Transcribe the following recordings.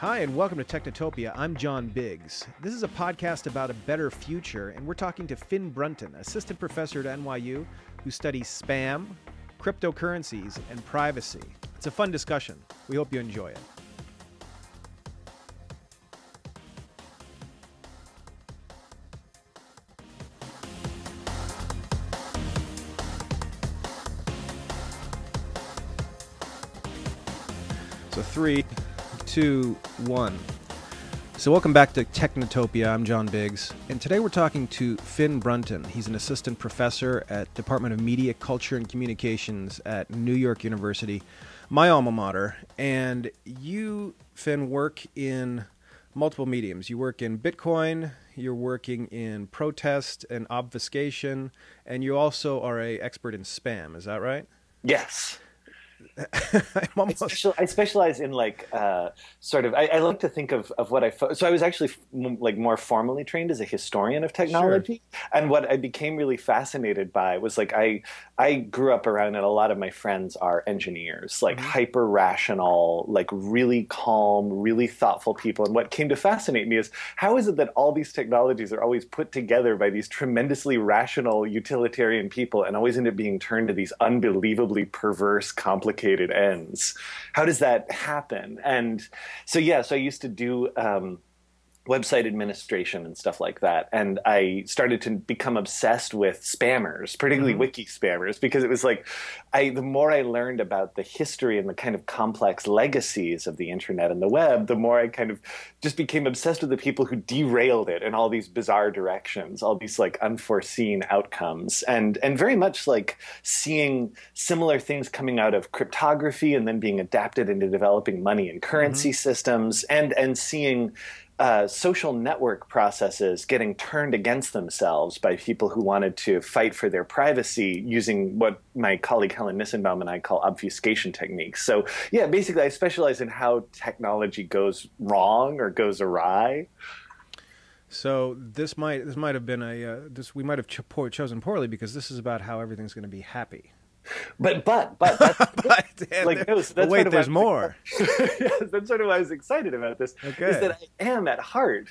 Hi, and welcome to Technotopia. I'm John Biggs. This is a podcast about a better future, and we're talking to Finn Brunton, assistant professor at NYU who studies spam, cryptocurrencies, and privacy. It's a fun discussion. We hope you enjoy it. So, three, two, one. So, welcome back to Technotopia. I'm John Biggs, and today we're talking to Finn Brunton. He's an assistant professor at Department of Media, Culture, and Communications at New York University, my alma mater. And you, Finn, work in multiple mediums. You work in Bitcoin, you're working in protest and obfuscation, and you also are a expert in spam. Is that right? Yes. Almost... I, special, I, specialize in like uh, sort of. I, I, like to think of, of what I fo- so I was actually f- like more formally trained as a historian of technology, sure. and what I became really fascinated by was like I I grew up around and a lot of my friends are engineers, like mm-hmm. hyper rational, like really calm, really thoughtful people. And what came to fascinate me is how is it that all these technologies are always put together by these tremendously rational utilitarian people and always end up being turned to these unbelievably perverse, complicated complicated ends. How does that happen? And so, yeah, so I used to do um, website administration and stuff like that. And I started to become obsessed with spammers, particularly mm-hmm. wiki spammers, because it was like I the more I learned about the history and the kind of complex legacies of the internet and the web, the more I kind of just became obsessed with the people who derailed it in all these bizarre directions, all these like unforeseen outcomes. And and very much like seeing similar things coming out of cryptography and then being adapted into developing money and currency mm-hmm. systems and and seeing uh, social network processes getting turned against themselves by people who wanted to fight for their privacy using what my colleague Helen Nissenbaum and I call obfuscation techniques. So, yeah, basically, I specialize in how technology goes wrong or goes awry. So this might this might have been a uh, this we might have cho- chosen poorly because this is about how everything's going to be happy. But but but, but like no, so that's wait, there's more. yes, that's sort of why I was excited about this. Okay. Is that I am at heart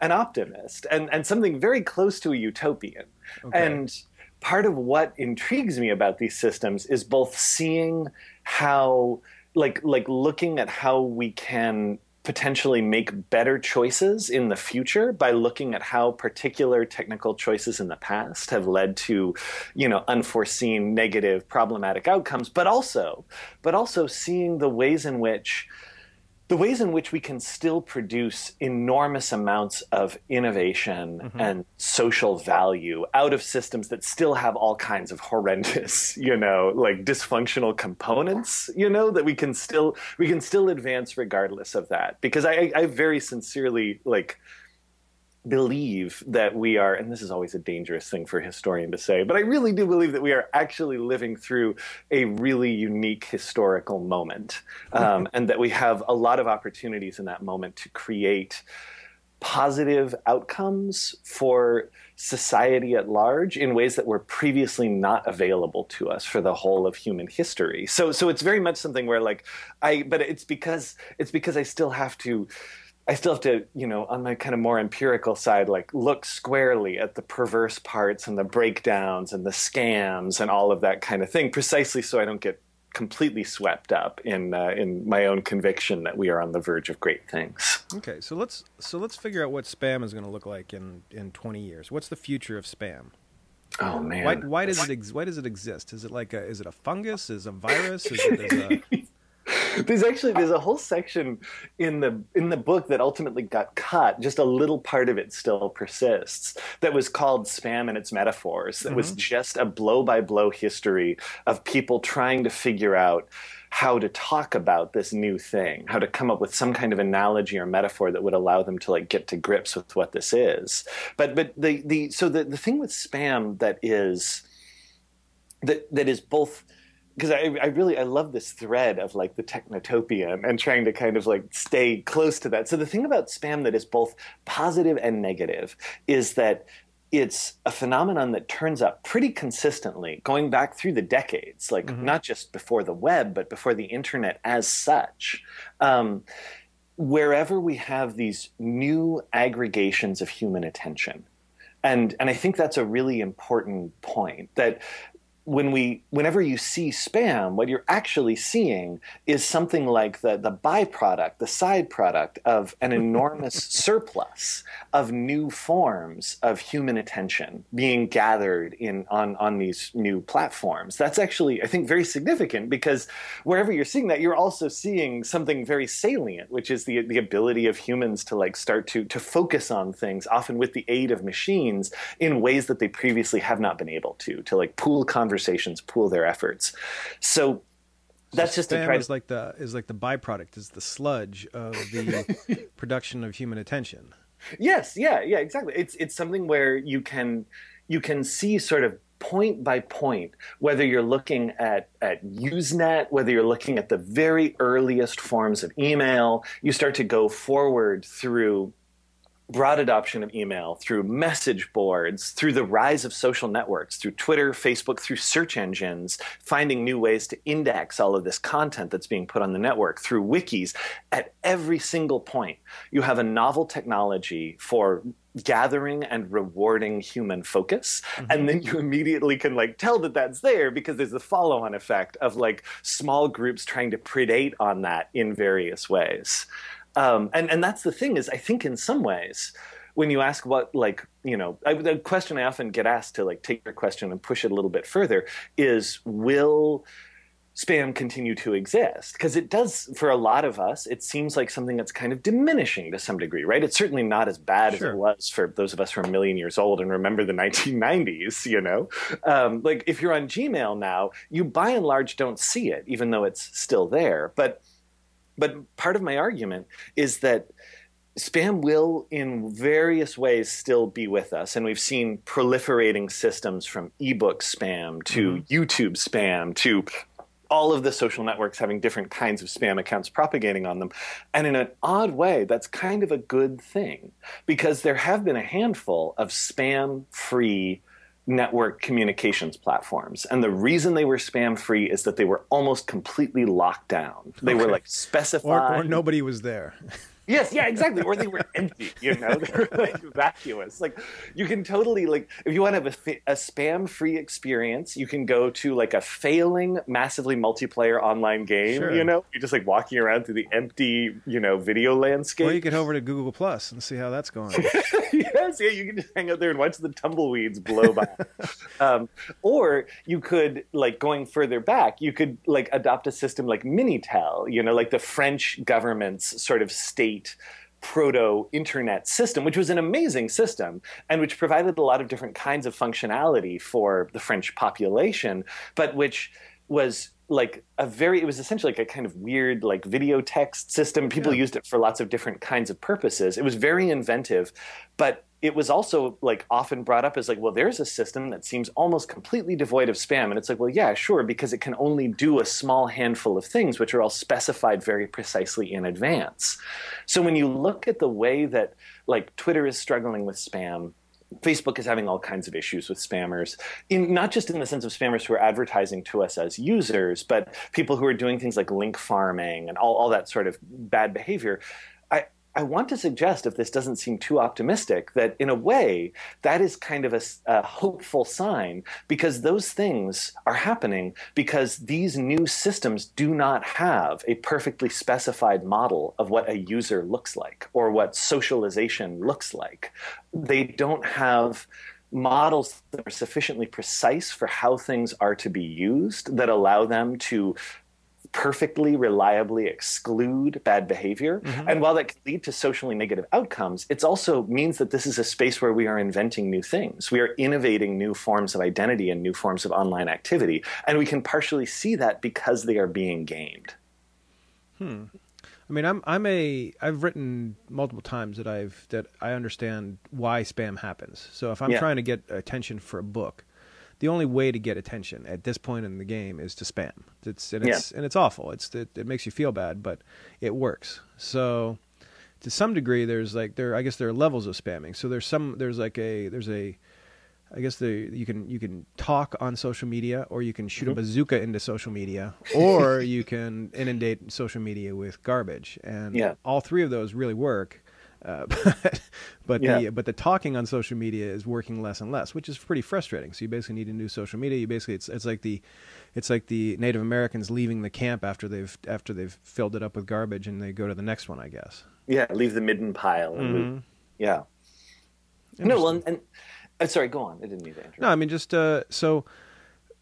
an optimist and and something very close to a utopian. Okay. And part of what intrigues me about these systems is both seeing how like like looking at how we can potentially make better choices in the future by looking at how particular technical choices in the past have led to you know unforeseen negative problematic outcomes but also but also seeing the ways in which the ways in which we can still produce enormous amounts of innovation mm-hmm. and social value out of systems that still have all kinds of horrendous, you know, like dysfunctional components, you know, that we can still we can still advance regardless of that. Because I, I very sincerely like believe that we are, and this is always a dangerous thing for a historian to say, but I really do believe that we are actually living through a really unique historical moment, um, and that we have a lot of opportunities in that moment to create positive outcomes for society at large in ways that were previously not available to us for the whole of human history. So so it's very much something where like I but it's because it's because I still have to I still have to, you know, on my kind of more empirical side, like look squarely at the perverse parts and the breakdowns and the scams and all of that kind of thing, precisely so I don't get completely swept up in uh, in my own conviction that we are on the verge of great things. Okay, so let's so let's figure out what spam is going to look like in in 20 years. What's the future of spam? Oh man, why, why does it ex- why does it exist? Is it like a is it a fungus? Is it a virus? Is it, is a there's actually there's a whole section in the in the book that ultimately got cut. Just a little part of it still persists that was called spam and its metaphors. That mm-hmm. was just a blow by blow history of people trying to figure out how to talk about this new thing how to come up with some kind of analogy or metaphor that would allow them to like get to grips with what this is. But but the the so the the thing with spam that is that that is both because I, I really I love this thread of like the technotopia and trying to kind of like stay close to that. So the thing about spam that is both positive and negative is that it's a phenomenon that turns up pretty consistently going back through the decades, like mm-hmm. not just before the web, but before the internet as such. Um, wherever we have these new aggregations of human attention, and and I think that's a really important point that when we whenever you see spam what you're actually seeing is something like the the byproduct the side product of an enormous surplus of new forms of human attention being gathered in on on these new platforms. That's actually i think very significant because wherever you're seeing that you're also seeing something very salient which is the the ability of humans to like start to to focus on things often with the aid of machines in ways that they previously have not been able to to like pool conversations conversations pool their efforts. So that's so just to try is like the is like the byproduct is the sludge of the production of human attention. Yes, yeah, yeah, exactly. It's it's something where you can you can see sort of point by point whether you're looking at at Usenet, whether you're looking at the very earliest forms of email, you start to go forward through broad adoption of email through message boards, through the rise of social networks, through Twitter, Facebook, through search engines, finding new ways to index all of this content that's being put on the network, through wikis. At every single point, you have a novel technology for gathering and rewarding human focus mm-hmm. and then you immediately can like tell that that's there because there's a follow-on effect of like small groups trying to predate on that in various ways um, and and that's the thing is I think in some ways when you ask what like you know I, the question I often get asked to like take your question and push it a little bit further is will spam continue to exist? Because it does for a lot of us it seems like something that's kind of diminishing to some degree right? It's certainly not as bad sure. as it was for those of us who are a million years old and remember the 1990s you know? Um, like if you're on gmail now you by and large don't see it even though it's still there. But but part of my argument is that spam will in various ways still be with us and we've seen proliferating systems from ebook spam to mm-hmm. youtube spam to all of the social networks having different kinds of spam accounts propagating on them. And in an odd way, that's kind of a good thing because there have been a handful of spam free network communications platforms. And the reason they were spam free is that they were almost completely locked down. They okay. were like specified. Or, or nobody was there. Yes, yeah, exactly. Or they were empty, you know, they were like vacuous. Like you can totally like if you want to have a, a spam-free experience, you can go to like a failing, massively multiplayer online game. Sure. You know, you're just like walking around through the empty, you know, video landscape. Or you can get over to Google Plus and see how that's going. yes, yeah, you can just hang out there and watch the tumbleweeds blow by. um, or you could like going further back, you could like adopt a system like Minitel. You know, like the French government's sort of state proto internet system, which was an amazing system and which provided a lot of different kinds of functionality for the French population, but which was like a very it was essentially like a kind of weird like video text system. People yeah. used it for lots of different kinds of purposes. It was very inventive but it was also like often brought up as like well there's a system that seems almost completely devoid of spam. And it's like well yeah sure because it can only do a small handful of things which are all specified very precisely in advance. So when you look at the way that like twitter is struggling with spam Facebook is having all kinds of issues with spammers, in, not just in the sense of spammers who are advertising to us as users, but people who are doing things like link farming and all, all that sort of bad behavior. I want to suggest, if this doesn't seem too optimistic, that in a way, that is kind of a, a, hopeful sign because those things are happening because these new systems do not have a perfectly specified model of what a user looks like or what socialization looks like. They don't have models that are sufficiently precise for how things are to be used that allow them to perfectly reliably exclude bad behavior. Mm-hmm. And while that can lead to socially negative outcomes, it also means that this is a space where we are inventing new things. We are innovating new forms of identity and new forms of online activity. And we can partially see that because they are being gamed. Hmm. I mean, I'm I'm a I've written multiple times that I've that I understand why spam happens. So if I'm yeah. trying to get attention for a book, the only way to get attention at this point in the game is to spam. It's and it's yeah. and it's awful. It's it, it makes you feel bad, but it works. So to some degree, there's like there I guess there are levels of spamming. So there's some there's like a there's a I guess the you can you can talk on social media, or you can shoot mm-hmm. a bazooka into social media, or you can inundate social media with garbage, and yeah. all three of those really work. Uh, but but yeah. the but the talking on social media is working less and less, which is pretty frustrating. So you basically need a new social media. You basically it's it's like the it's like the Native Americans leaving the camp after they've after they've filled it up with garbage and they go to the next one, I guess. Yeah, leave the midden pile. Mm-hmm. yeah. No, well, and, and sorry, go on. I didn't mean to interrupt. No, I mean just uh, so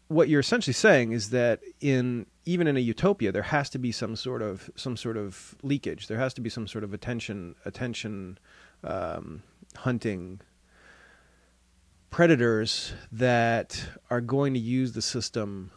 what you're essentially saying is that in even in a utopia there has to be some sort of some sort of leakage. There has to be some sort of attention attention um, hunting predators that are going to use the system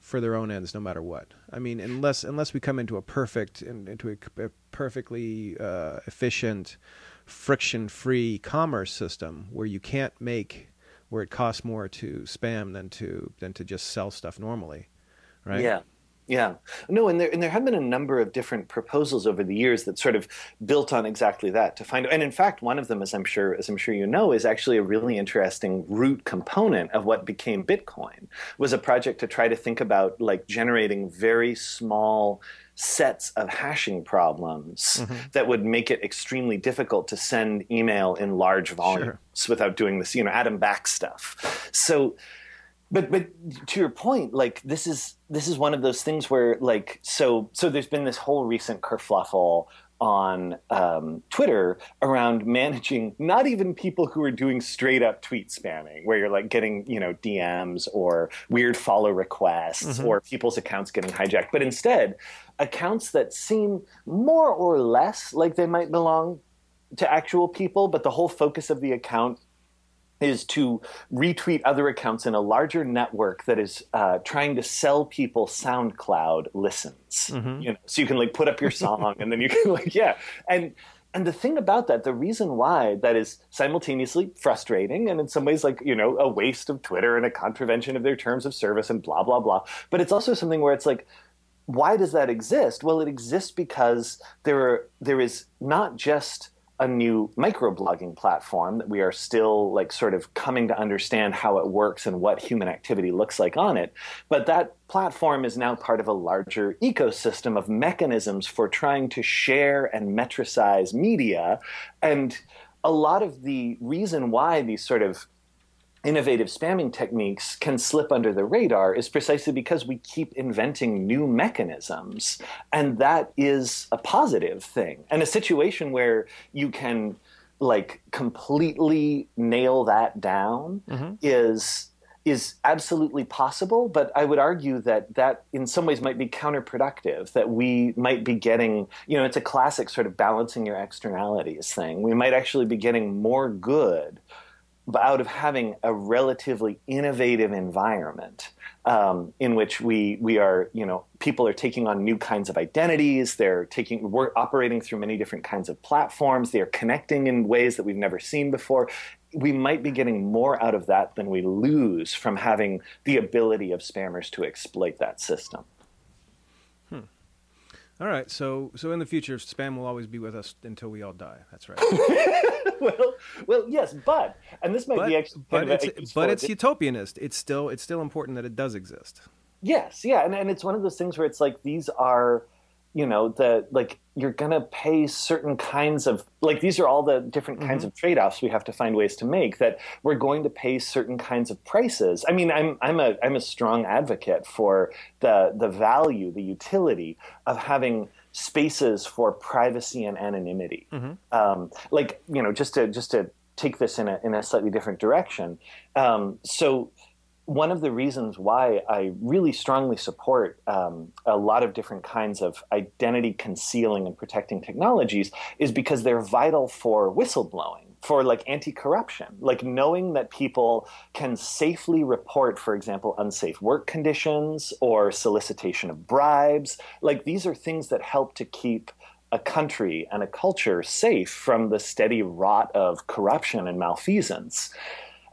for their own ends no matter what. I mean unless unless we come into a perfect into a, perfectly uh, efficient friction free commerce system where you can't make where it costs more to spam than to than to just sell stuff normally right? Yeah yeah. No, and there and there have been a number of different proposals over the years that sort of built on exactly that to find and in fact one of them as I'm sure as I'm sure you know is actually a really interesting root component of what became Bitcoin was a project to try to think about like generating very small sets of hashing problems mm-hmm. that would make it extremely difficult to send email in large volumes sure. without doing this, you know, Adam Back stuff. So but but to your point, like this is this is one of those things where like so so there's been this whole recent kerfluffle on um, Twitter around managing not even people who are doing straight up tweet spamming, where you're like getting you know DMs or weird follow requests mm-hmm. or people's accounts getting hijacked, but instead accounts that seem more or less like they might belong to actual people, but the whole focus of the account is to retweet other accounts in a larger network that is uh, trying to sell people SoundCloud listens. Mm-hmm. You know, so you can like put up your song and then you can like yeah, and and the thing about that, the reason why that is simultaneously frustrating and in some ways like you know a waste of Twitter and a contravention of their terms of service and blah blah blah, but it's also something where it's like why does that exist? Well, it exists because there are, there is not just a new microblogging platform that we are still like sort of coming to understand how it works and what human activity looks like on it. But that platform is now part of a larger ecosystem of mechanisms for trying to share and metricize media. And a lot of the reason why these sort of innovative spamming techniques can slip under the radar is precisely because we keep inventing new mechanisms. And that is a positive thing. And a situation where you can like completely nail that down mm-hmm. is is absolutely possible, but I would argue that that in some ways might be counterproductive, that we might be getting, you know, it's a classic sort of balancing your externalities thing. We might actually be getting more good out of having a relatively innovative environment um, in which we we are you know people are taking on new kinds of identities they're taking we're operating through many different kinds of platforms they are connecting in ways that we've never seen before we might be getting more out of that than we lose from having the ability of spammers to exploit that system. All right so so in the future spam will always be with us until we all die that's right well, well, yes, but and this might but, be actually, but it's but it's utopianist. It's still it's still important that it does exist. Yes, yeah, and and it's one of those things where it's like these are, you know, the like you're gonna pay certain kinds of like these are all the different kinds mm-hmm. of trade-offs we have to find ways to make that we're going to pay certain kinds of prices. I mean, I'm I'm a I'm a strong advocate for the the value, the utility of having spaces for privacy and anonymity. Mm-hmm. Um, like you know, just to just to take this in a in a slightly different direction. Um, so one of the reasons why I really strongly support um, a lot of different kinds of identity concealing and protecting technologies is because they're vital for whistleblowing for like anti-corruption like knowing that people can safely report for example unsafe work conditions or solicitation of bribes. Like these are things that help to keep a country and a culture safe from the steady rot of corruption and malfeasance.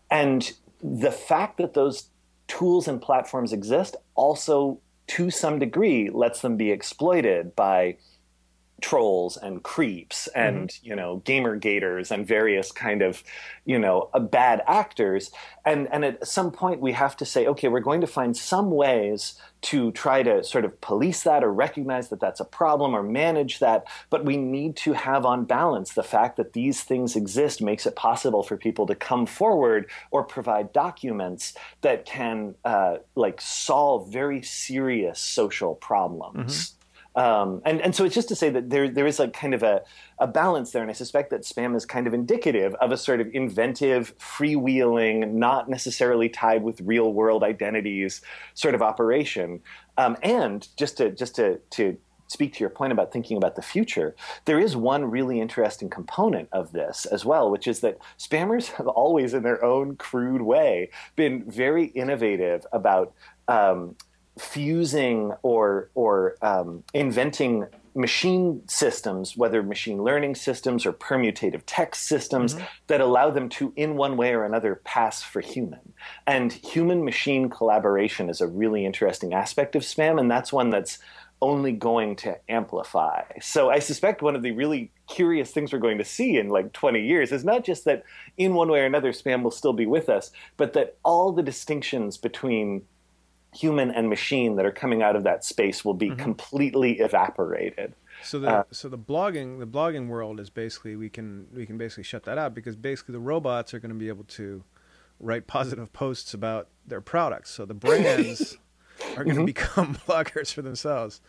And the fact that those tools and platforms exist also to some degree lets them be exploited by trolls and creeps and mm-hmm. you know gamer gators and various kind of you know uh, bad actors and and at some point we have to say okay we're going to find some ways to try to sort of police that or recognize that that's a problem or manage that but we need to have on balance the fact that these things exist makes it possible for people to come forward or provide documents that can uh, like solve very serious social problems mm-hmm. Um, and, and so it's just to say that there, there is like kind of a, a balance there. And I suspect that spam is kind of indicative of a sort of inventive, freewheeling, not necessarily tied with real world identities sort of operation. Um, and just to, just to, to speak to your point about thinking about the future, there is one really interesting component of this as well, which is that spammers have always, in their own crude way, been very innovative about um, fusing or or um, inventing machine systems, whether machine learning systems or permutative text systems, mm-hmm. that allow them to, in one way or another, pass for human. And human machine collaboration is a really interesting aspect of spam, and that's one that's only going to amplify. So I suspect one of the really curious things we're going to see in like 20 years is not just that in one way or another spam will still be with us, but that all the distinctions between human and machine that are coming out of that space will be mm-hmm. completely evaporated. So the uh, so the blogging the blogging world is basically we can we can basically shut that out because basically the robots are going to be able to write positive posts about their products. So the brands are going to mm-hmm. become bloggers for themselves.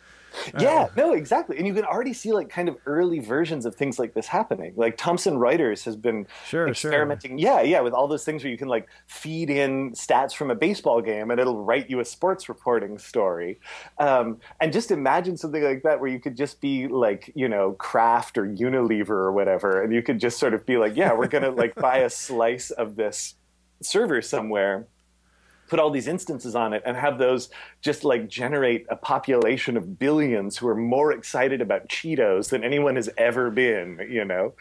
Yeah, no, exactly. And you can already see like kind of early versions of things like this happening. Like Thomson Reuters has been sure, experimenting. Sure. Yeah, yeah, with all those things where you can like feed in stats from a baseball game and it'll write you a sports reporting story. Um, and just imagine something like that where you could just be like, you know, Kraft or Unilever or whatever, and you could just sort of be like, yeah, we're going to like buy a slice of this server somewhere put all these instances on it and have those just like generate a population of billions who are more excited about Cheetos than anyone has ever been, you know?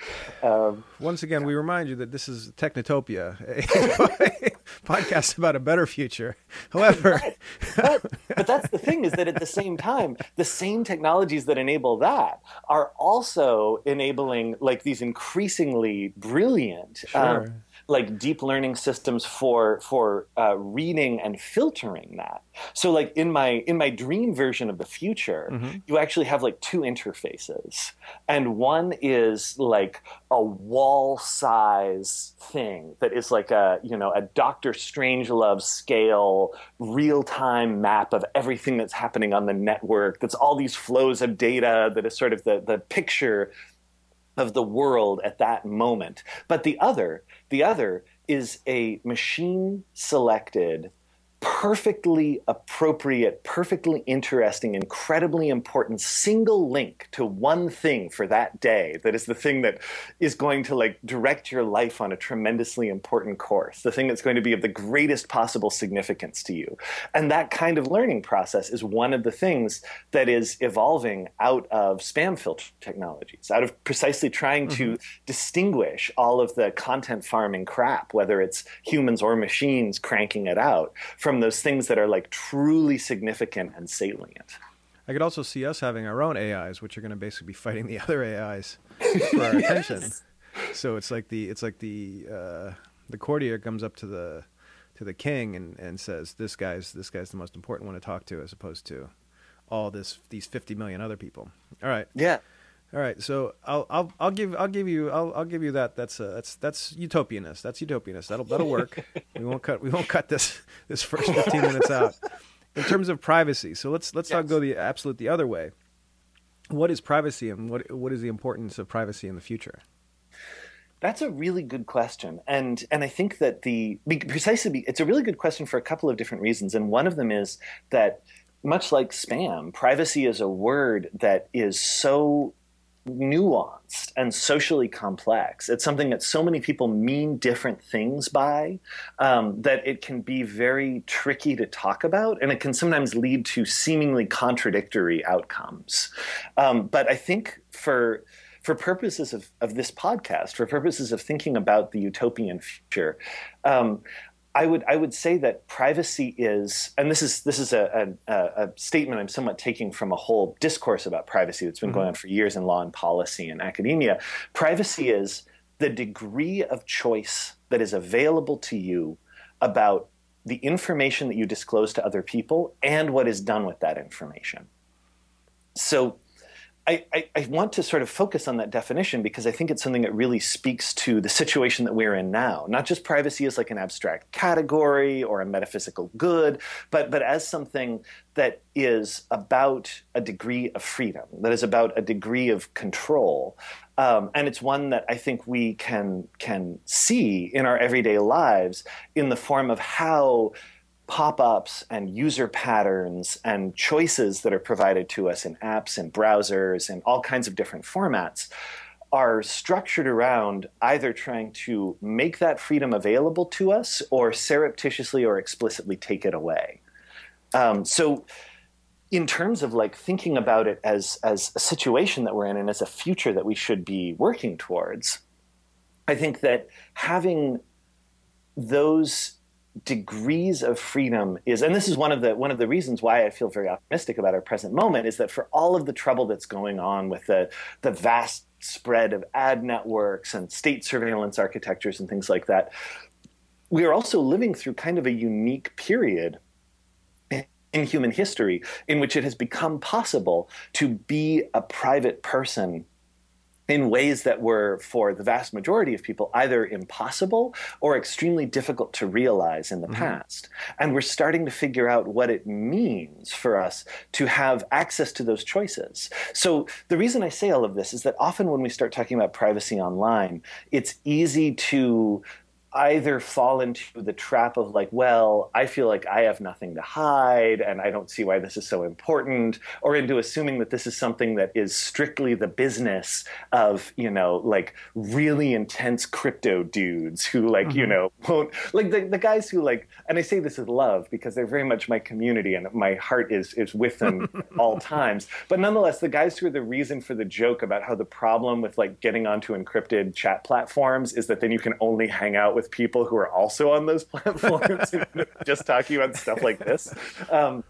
Um, Once again, we remind you that this is Technotopia, a podcast about a better future. However, but, but that's the thing is that at the same time, the same technologies that enable that are also enabling like these increasingly brilliant um, sure. um, like deep learning systems for for uh, reading and filtering that. So like in my in my dream version of the future, mm-hmm. you actually have like two interfaces, and one is like a wall size thing that is like a you know a Doctor Strangelove scale real time map of everything that's happening on the network. That's all these flows of data. That is sort of the the picture of the world at that moment. But the other, the other is a machine selected perfectly appropriate, perfectly interesting, incredibly important single link to one thing for that day that is the thing that is going to like direct your life on a tremendously important course, the thing that's going to be of the greatest possible significance to you. And that kind of learning process is one of the things that is evolving out of spam filter technologies, out of precisely trying mm-hmm. to distinguish all of the content farming crap, whether it's humans or machines cranking it out, from from those things that are like truly significant and salient. I could also see us having our own AIs, which are going to basically be fighting the other AIs for our yes. attention. So it's like the it's like the uh, the courtier comes up to the to the king and, and says this guy's this guy's the most important one to talk to as opposed to all this these 50 million other people. All right. Yeah. All right, so I'll I'll I'll give I'll give you I'll I'll give you that. That's uh, that's that's utopianist. That's utopianist. That'll that'll work. we won't cut we won't cut this this first fifteen minutes out. In terms of privacy, so let's let's yes. not go the absolute the other way. What is privacy, and what what is the importance of privacy in the future? That's a really good question, and and I think that the precisely it's a really good question for a couple of different reasons, and one of them is that much like spam, privacy is a word that is so nuanced and socially complex. It's something that so many people mean different things by um, that it can be very tricky to talk about, and it can sometimes lead to seemingly contradictory outcomes. Um, but I think for for purposes of, of this podcast, for purposes of thinking about the utopian future, um, I would I would say that privacy is, and this is this is a, a, a, statement I'm somewhat taking from a whole discourse about privacy that's been mm-hmm. going on for years in law and policy and academia. Privacy is the degree of choice that is available to you about the information that you disclose to other people and what is done with that information. So I, I, want to sort of focus on that definition because I think it's something that really speaks to the situation that we're in now. Not just privacy as like an abstract category or a metaphysical good, but but as something that is about a degree of freedom, that is about a degree of control, um, and it's one that I think we can can see in our everyday lives in the form of how pop ups and user patterns and choices that are provided to us in apps and browsers and all kinds of different formats are structured around either trying to make that freedom available to us or surreptitiously or explicitly take it away. Um, so, in terms of like thinking about it as as a situation that we're in and as a future that we should be working towards, I think that having those degrees of freedom is and this is one of the one of the reasons why I feel very optimistic about our present moment is that for all of the trouble that's going on with the the vast spread of ad networks and state surveillance architectures and things like that we are also living through kind of a unique period in human history in which it has become possible to be a private person in ways that were, for the vast majority of people, either impossible or extremely difficult to realize in the mm-hmm. past. And we're starting to figure out what it means for us to have access to those choices. So, the reason I say all of this is that often when we start talking about privacy online, it's easy to either fall into the trap of like, well, I feel like I have nothing to hide and I don't see why this is so important, or into assuming that this is something that is strictly the business of, you know, like really intense crypto dudes who like, mm-hmm. you know, won't like the, the guys who like, and I say this with love because they're very much my community and my heart is is with them all times. But nonetheless, the guys who are the reason for the joke about how the problem with like getting onto encrypted chat platforms is that then you can only hang out with people who are also on those platforms, just talking about stuff like this. Um,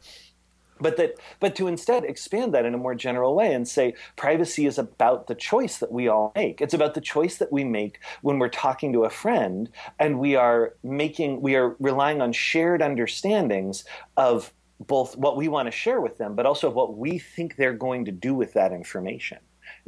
but that but to instead expand that in a more general way and say privacy is about the choice that we all make it's about the choice that we make when we're talking to a friend and we are making we are relying on shared understandings of both what we want to share with them but also what we think they're going to do with that information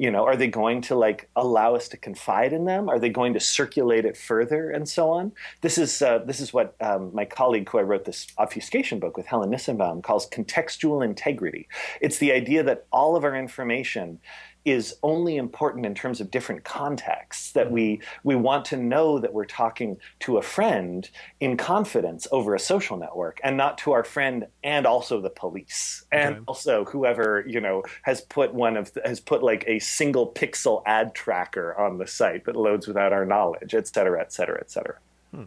you know are they going to like allow us to confide in them? Are they going to circulate it further and so on? This is uh, this is what um, my colleague who i wrote this obfuscation book with helen nissenbaum calls contextual integrity. It's the idea that all of our information is only important in terms of different contexts that we we want to know that we're talking to a friend in confidence over a social network and not to our friend and also the police and okay. also whoever you know has put one of the, has put like a single pixel ad tracker on the site that loads without our knowledge et cetera et cetera et cetera hmm.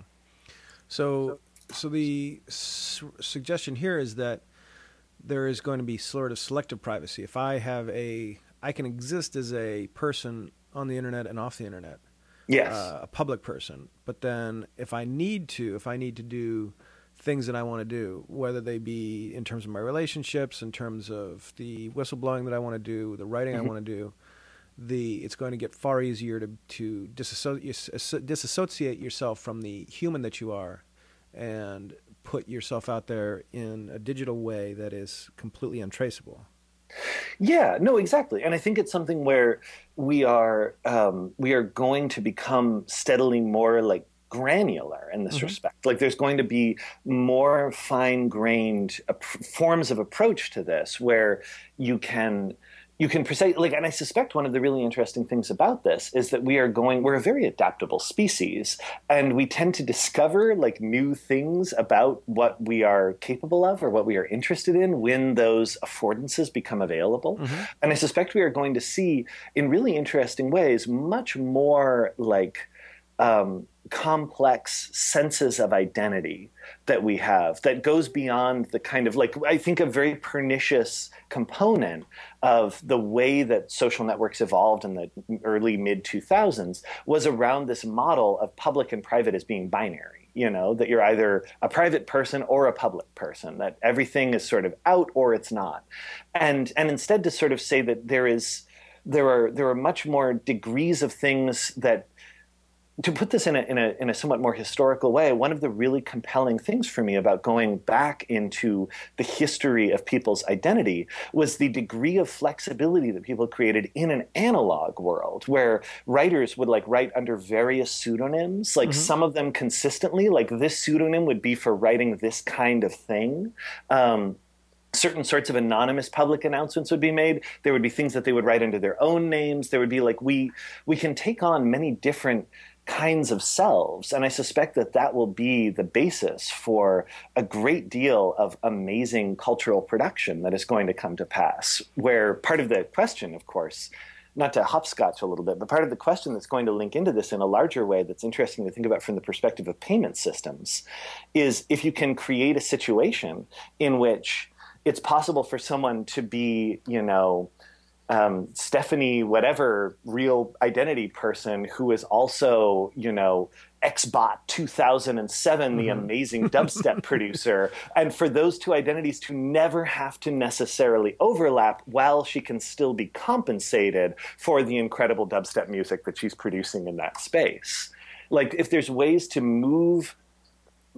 so so the su- suggestion here is that there is going to be sort of selective privacy if i have a I can exist as a person on the internet and off the internet. Yes. Uh, a public person. But then if I need to, if I need to do things that I want to do, whether they be in terms of my relationships, in terms of the whistleblowing that I want to do, the writing mm-hmm. I want to do, the it's going to get far easier to to disassociate, disassociate yourself from the human that you are and put yourself out there in a digital way that is completely untraceable. Yeah, no, exactly, and I think it's something where we are um, we are going to become steadily more like granular in this mm-hmm. respect. Like there's going to be more fine grained uh, forms of approach to this where you can you can precisely like and i suspect one of the really interesting things about this is that we are going we're a very adaptable species and we tend to discover like new things about what we are capable of or what we are interested in when those affordances become available mm-hmm. and i suspect we are going to see in really interesting ways much more like um, complex senses of identity that we have that goes beyond the kind of like I think a very pernicious component of the way that social networks evolved in the early mid 2000s was around this model of public and private as being binary you know that you're either a private person or a public person that everything is sort of out or it's not. And and instead to sort of say that there is there are there are much more degrees of things that to put this in a, in, a, in a somewhat more historical way, one of the really compelling things for me about going back into the history of people's identity was the degree of flexibility that people created in an analog world where writers would like write under various pseudonyms, like mm-hmm. some of them consistently, like this pseudonym would be for writing this kind of thing. Um, certain sorts of anonymous public announcements would be made there would be things that they would write under their own names there would be like we we can take on many different kinds of selves. And I suspect that that will be the basis for a great deal of amazing cultural production that is going to come to pass. Where part of the question, of course, not to hopscotch a little bit, but part of the question that's going to link into this in a larger way that's interesting to think about from the perspective of payment systems is if you can create a situation in which it's possible for someone to be, you know, um, Stephanie, whatever real identity person who is also, you know, Xbot 2007, mm-hmm. the amazing dubstep producer, and for those two identities to never have to necessarily overlap while she can still be compensated for the incredible dubstep music that she's producing in that space. Like, if there's ways to move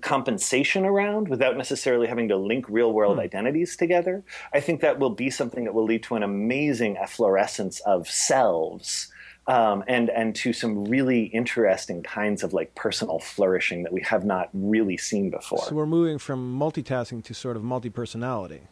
compensation around without necessarily having to link real world hmm. identities together, I think that will be something that will lead to an amazing efflorescence of selves. Um, and and to some really interesting kinds of like personal flourishing that we have not really seen before. So we're moving from multitasking to sort of multi personality.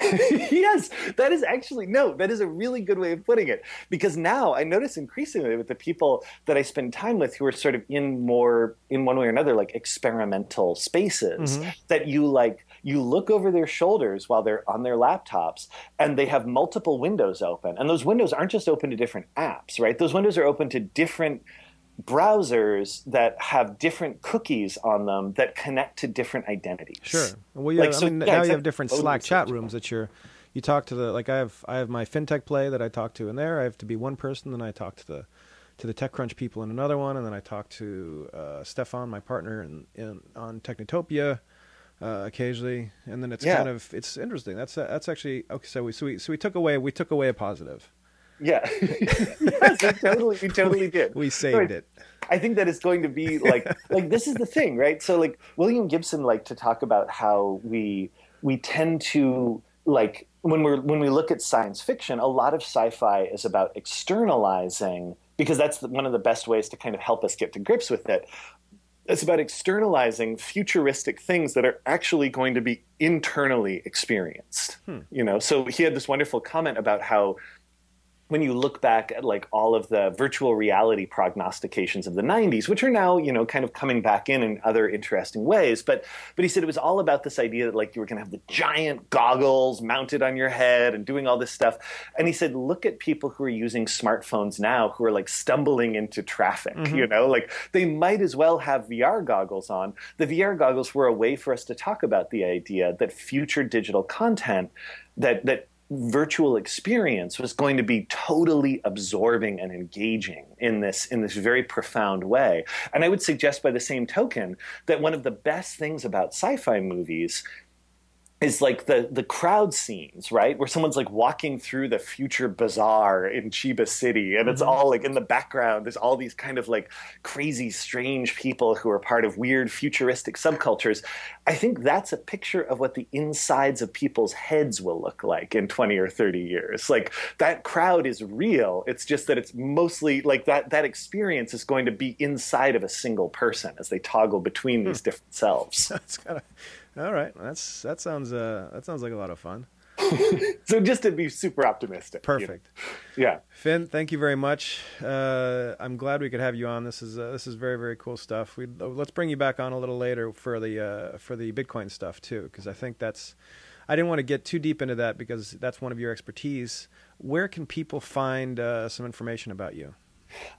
yes, that is actually no, that is a really good way of putting it. Because now I notice increasingly with the people that I spend time with who are sort of in more in one way or another like experimental spaces mm-hmm. that you like you look over their shoulders while they're on their laptops and they have multiple windows open. And those windows aren't just open to different apps, right? Those windows are open to different browsers that have different cookies on them that connect to different identities. Sure. Well, yeah, like, so, I mean, yeah, now you have different Slack chat rooms that you're you talk to the like I have I have my fintech play that I talk to in there. I have to be one person, then I talk to the to the TechCrunch people in another one, and then I talk to uh, Stefan, my partner, in, in on Technotopia. Uh, occasionally, and then it's yeah. kind of it's interesting. That's uh, that's actually okay. So we so we so we took away we took away a positive. Yeah, yes, we totally, we totally did. We saved it. I think that it's going to be like, like this is the thing, right? So, like William Gibson, like to talk about how we we tend to like when we're when we look at science fiction, a lot of sci-fi is about externalizing because that's the, one of the best ways to kind of help us get to grips with it. It's about externalizing futuristic things that are actually going to be internally experienced. Hmm. You know, so he had this wonderful comment about how when you look back at like all of the virtual reality prognostications of the 90s which are now you know kind of coming back in in other interesting ways but but he said it was all about this idea that like you were going to have the giant goggles mounted on your head and doing all this stuff. And he said look at people who are using smartphones now who are like stumbling into traffic mm-hmm. you know? Like they might as well have VR goggles on. The VR goggles were a way for us to talk about the idea that future digital content that that virtual experience was going to be totally absorbing and engaging in this in this very profound way. And i would suggest by the same token that one of the best things about sci-fi movies is like the the crowd scenes, right? Where someone's like walking through the future bazaar in Chiba City, and it's mm-hmm. all like in the background. There's all these kind of like crazy, strange people who are part of weird futuristic subcultures. I think that's a picture of what the insides of people's heads will look like in 20 or 30 years. Like that crowd is real. It's just that it's mostly like that that experience is going to be inside of a single person as they toggle between these hmm. different selves. That's kind of all right, that's that sounds uh, that sounds like a lot of fun. so just to be super optimistic. Perfect. You know? Yeah. Finn, thank you very much. Uh, I'm glad we could have you on. This is uh, this is very very cool stuff. We let's bring you back on a little later for the uh, for the Bitcoin stuff too, because I think that's. I didn't want to get too deep into that because that's one of your expertise. Where can people find uh, some information about you?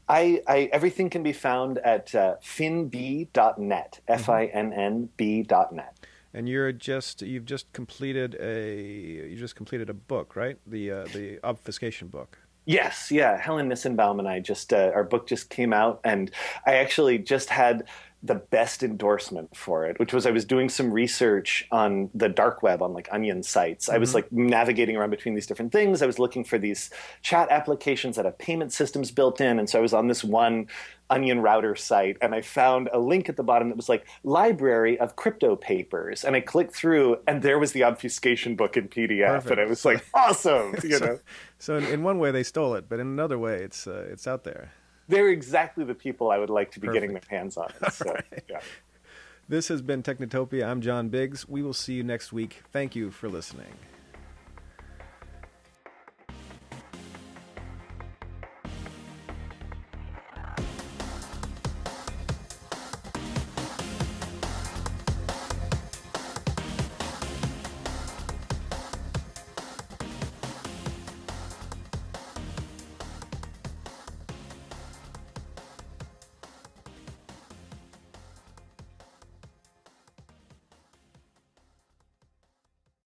I, I, everything can be found at uh, finnb.net, mm-hmm. F-I-N-N-B.net. And you're just you've just completed a you just completed a book, right? The uh, the obfuscation book. Yes, yeah. Helen Nissenbaum and I just uh, our book just came out, and I actually just had the best endorsement for it, which was I was doing some research on the dark web on like onion sites. Mm-hmm. I was mm-hmm. like navigating around between these different things. I was looking for these chat applications that have payment systems built in. And so I was on this one onion router site and I found a link at the bottom that was like library of crypto papers. And I clicked through and there was the obfuscation book in PDF. Perfect. And I was like, awesome. You so, know. So in, in, one way they stole it, but in another way it's uh, it's out there they're exactly the people I would like to be Perfect. getting my hands on. So, right. yeah. This has been Technotopia. I'm John Biggs. We will see you next week. Thank you for listening.